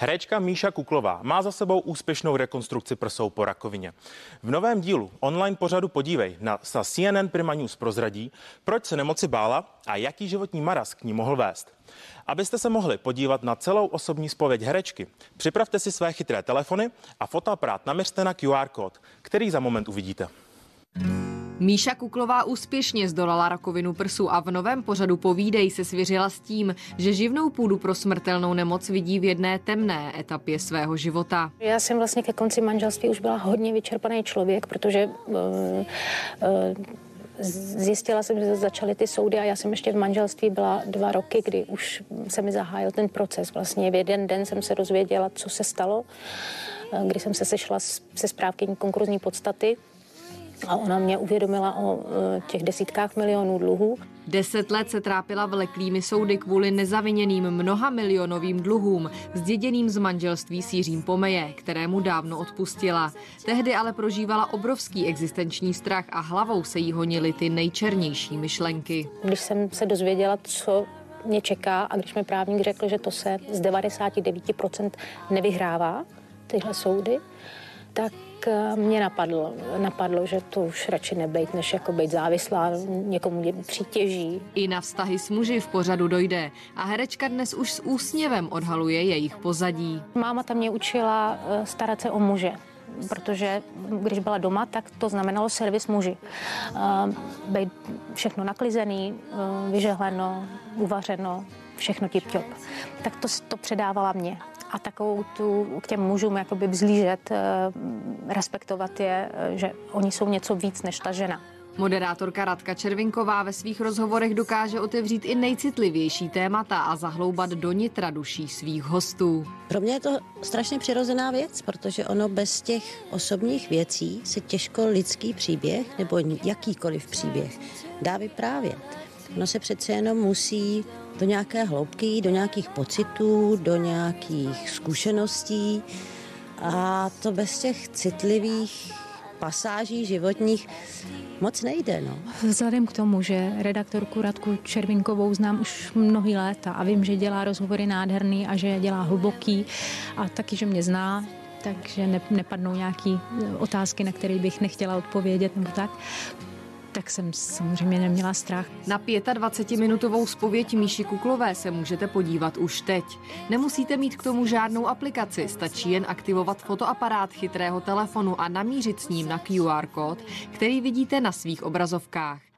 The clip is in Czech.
Herečka Míša Kuklová má za sebou úspěšnou rekonstrukci prsou po rakovině. V novém dílu online pořadu Podívej na, na CNN Prima News prozradí, proč se nemoci bála a jaký životní maraz k ní mohl vést. Abyste se mohli podívat na celou osobní spověď herečky, připravte si své chytré telefony a fotoaparát naměřte na QR kód, který za moment uvidíte. Míša Kuklová úspěšně zdolala rakovinu prsu a v novém pořadu Povídej se svěřila s tím, že živnou půdu pro smrtelnou nemoc vidí v jedné temné etapě svého života. Já jsem vlastně ke konci manželství už byla hodně vyčerpaný člověk, protože uh, uh, zjistila jsem, že začaly ty soudy a já jsem ještě v manželství byla dva roky, kdy už se mi zahájil ten proces. Vlastně v jeden den jsem se dozvěděla, co se stalo, kdy jsem se sešla se správkyní konkurzní podstaty a ona mě uvědomila o e, těch desítkách milionů dluhů. Deset let se trápila vleklými soudy kvůli nezaviněným mnoha milionovým dluhům, zděděným z manželství s Jiřím Pomeje, kterému dávno odpustila. Tehdy ale prožívala obrovský existenční strach a hlavou se jí honily ty nejčernější myšlenky. Když jsem se dozvěděla, co mě čeká a když mi právník řekl, že to se z 99% nevyhrává, tyhle soudy, tak eh, mě napadlo, napadlo, že to už radši nebejt, než jako být závislá, někomu přitěží. I na vztahy s muži v pořadu dojde a herečka dnes už s úsměvem odhaluje jejich pozadí. Máma tam mě učila eh, starat se o muže protože když byla doma, tak to znamenalo servis muži. Eh, být všechno naklizený, vyžehleno, uvařeno, všechno tip-top. Tak to, to předávala mě a takovou tu k těm mužům jakoby vzlížet, eh, respektovat je, eh, že oni jsou něco víc než ta žena. Moderátorka Radka Červinková ve svých rozhovorech dokáže otevřít i nejcitlivější témata a zahloubat do nitra duší svých hostů. Pro mě je to strašně přirozená věc, protože ono bez těch osobních věcí se těžko lidský příběh nebo jakýkoliv příběh dá vyprávět. Ono se přece jenom musí do nějaké hloubky, do nějakých pocitů, do nějakých zkušeností a to bez těch citlivých pasáží životních moc nejde. No. Vzhledem k tomu, že redaktorku Radku Červinkovou znám už mnohý léta a vím, že dělá rozhovory nádherný a že dělá hluboký a taky, že mě zná, takže nepadnou nějaké otázky, na které bych nechtěla odpovědět nebo tak, tak jsem samozřejmě neměla strach. Na 25-minutovou spověď Míši Kuklové se můžete podívat už teď. Nemusíte mít k tomu žádnou aplikaci, stačí jen aktivovat fotoaparát chytrého telefonu a namířit s ním na QR kód, který vidíte na svých obrazovkách.